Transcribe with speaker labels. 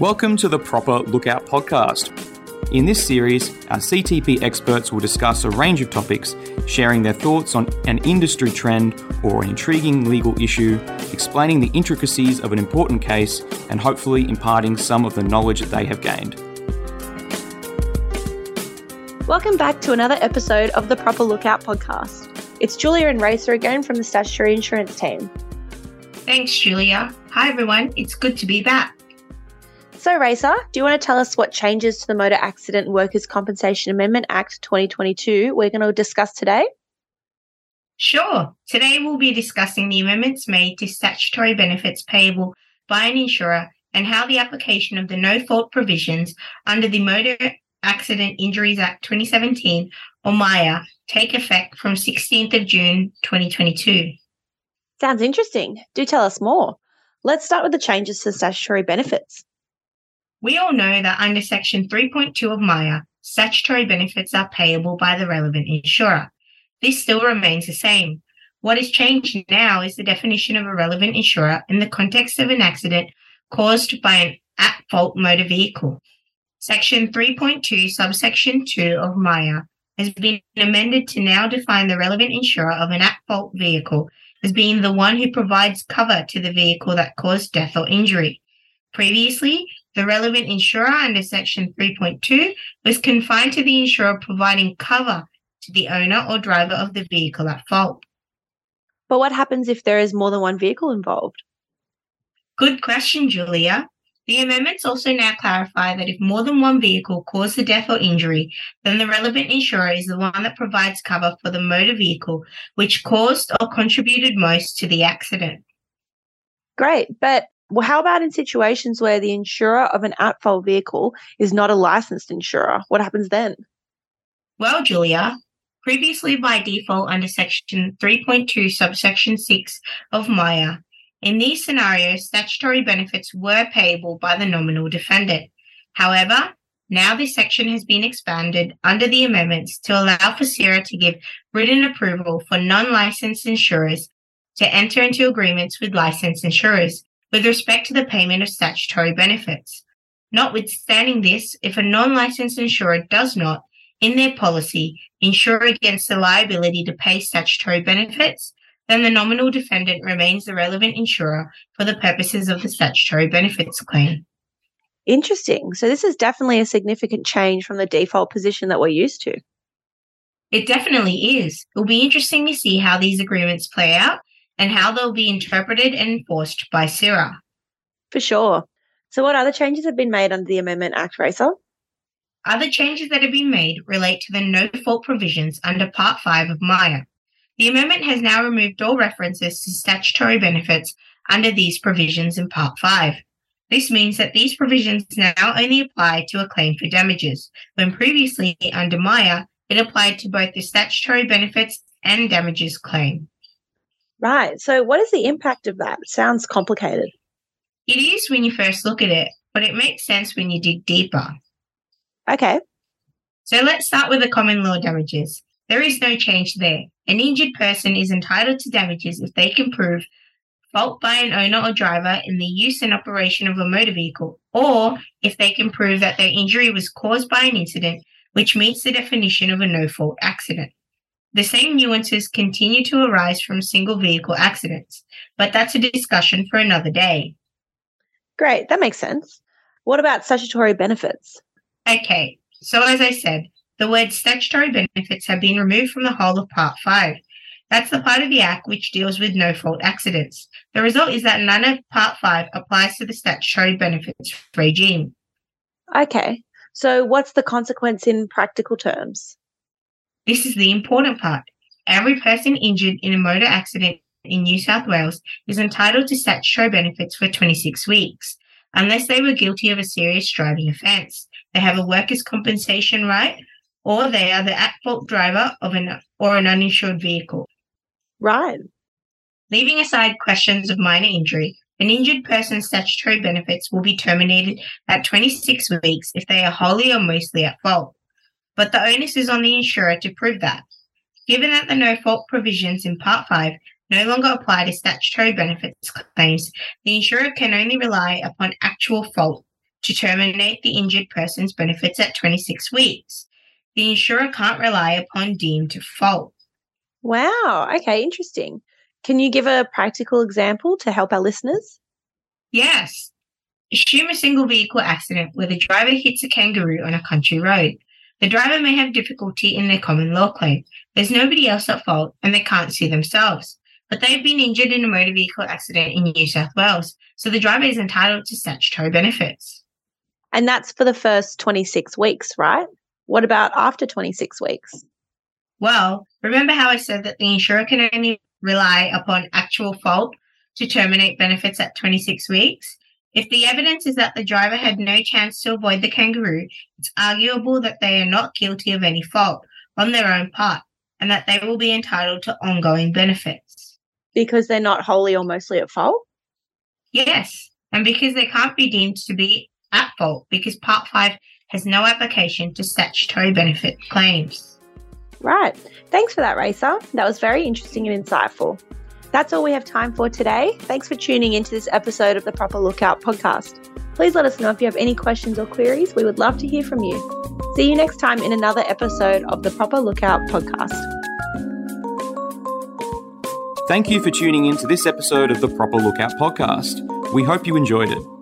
Speaker 1: Welcome to the Proper Lookout podcast. In this series, our CTP experts will discuss a range of topics, sharing their thoughts on an industry trend or an intriguing legal issue, explaining the intricacies of an important case, and hopefully imparting some of the knowledge that they have gained.
Speaker 2: Welcome back to another episode of the Proper Lookout podcast. It's Julia and Racer again from the Statutory Insurance team.
Speaker 3: Thanks, Julia. Hi, everyone. It's good to be back.
Speaker 2: So, Racer, do you want to tell us what changes to the Motor Accident Workers' Compensation Amendment Act 2022 we're going to discuss today?
Speaker 3: Sure. Today we'll be discussing the amendments made to statutory benefits payable by an insurer and how the application of the no fault provisions under the Motor Accident Injuries Act 2017 or MIA take effect from 16th of June 2022.
Speaker 2: Sounds interesting. Do tell us more. Let's start with the changes to statutory benefits.
Speaker 3: We all know that under Section 3.2 of MIA, statutory benefits are payable by the relevant insurer. This still remains the same. What has changed now is the definition of a relevant insurer in the context of an accident caused by an at fault motor vehicle. Section 3.2, subsection 2 of MIA has been amended to now define the relevant insurer of an at fault vehicle as being the one who provides cover to the vehicle that caused death or injury. Previously, the relevant insurer under Section 3.2 was confined to the insurer providing cover to the owner or driver of the vehicle at fault.
Speaker 2: But what happens if there is more than one vehicle involved?
Speaker 3: Good question, Julia. The amendments also now clarify that if more than one vehicle caused the death or injury, then the relevant insurer is the one that provides cover for the motor vehicle which caused or contributed most to the accident.
Speaker 2: Great, but well, how about in situations where the insurer of an at fault vehicle is not a licensed insurer? What happens then?
Speaker 3: Well, Julia, previously by default under Section 3.2, subsection 6 of MIA, in these scenarios, statutory benefits were payable by the nominal defendant. However, now this section has been expanded under the amendments to allow for SIRA to give written approval for non licensed insurers to enter into agreements with licensed insurers with respect to the payment of statutory benefits. Notwithstanding this, if a non licensed insurer does not, in their policy, insure against the liability to pay statutory benefits, then the nominal defendant remains the relevant insurer for the purposes of the statutory benefits claim.
Speaker 2: Interesting. So, this is definitely a significant change from the default position that we're used to.
Speaker 3: It definitely is. It will be interesting to see how these agreements play out and how they'll be interpreted and enforced by SIRA.
Speaker 2: For sure. So, what other changes have been made under the Amendment Act, Racer?
Speaker 3: Other changes that have been made relate to the no fault provisions under Part 5 of MIA. The amendment has now removed all references to statutory benefits under these provisions in Part 5. This means that these provisions now only apply to a claim for damages, when previously under MIA, it applied to both the statutory benefits and damages claim.
Speaker 2: Right. So, what is the impact of that? It sounds complicated.
Speaker 3: It is when you first look at it, but it makes sense when you dig deeper.
Speaker 2: Okay.
Speaker 3: So, let's start with the common law damages. There is no change there. An injured person is entitled to damages if they can prove fault by an owner or driver in the use and operation of a motor vehicle, or if they can prove that their injury was caused by an incident which meets the definition of a no fault accident. The same nuances continue to arise from single vehicle accidents, but that's a discussion for another day.
Speaker 2: Great, that makes sense. What about statutory benefits?
Speaker 3: Okay, so as I said, the word statutory benefits have been removed from the whole of Part 5. That's the part of the Act which deals with no fault accidents. The result is that none of Part 5 applies to the statutory benefits regime.
Speaker 2: Okay, so what's the consequence in practical terms?
Speaker 3: This is the important part. Every person injured in a motor accident in New South Wales is entitled to statutory benefits for 26 weeks, unless they were guilty of a serious driving offence. They have a workers' compensation right, or they are the at fault driver of an or an uninsured vehicle.
Speaker 2: Right.
Speaker 3: Leaving aside questions of minor injury, an injured person's statutory benefits will be terminated at 26 weeks if they are wholly or mostly at fault but the onus is on the insurer to prove that. Given that the no fault provisions in Part 5 no longer apply to statutory benefits claims, the insurer can only rely upon actual fault to terminate the injured person's benefits at 26 weeks. The insurer can't rely upon deemed fault.
Speaker 2: Wow. Okay, interesting. Can you give a practical example to help our listeners?
Speaker 3: Yes. Assume a single vehicle accident where the driver hits a kangaroo on a country road. The driver may have difficulty in their common law claim. There's nobody else at fault and they can't sue themselves. But they've been injured in a motor vehicle accident in New South Wales, so the driver is entitled to statutory benefits.
Speaker 2: And that's for the first 26 weeks, right? What about after 26 weeks?
Speaker 3: Well, remember how I said that the insurer can only rely upon actual fault to terminate benefits at 26 weeks? If the evidence is that the driver had no chance to avoid the kangaroo, it's arguable that they are not guilty of any fault on their own part and that they will be entitled to ongoing benefits.
Speaker 2: Because they're not wholly or mostly at fault?
Speaker 3: Yes, and because they can't be deemed to be at fault because Part 5 has no application to statutory benefit claims.
Speaker 2: Right. Thanks for that, Racer. That was very interesting and insightful. That's all we have time for today. Thanks for tuning into this episode of the Proper Lookout podcast. Please let us know if you have any questions or queries. We would love to hear from you. See you next time in another episode of the Proper Lookout podcast.
Speaker 1: Thank you for tuning in to this episode of the Proper Lookout podcast. We hope you enjoyed it.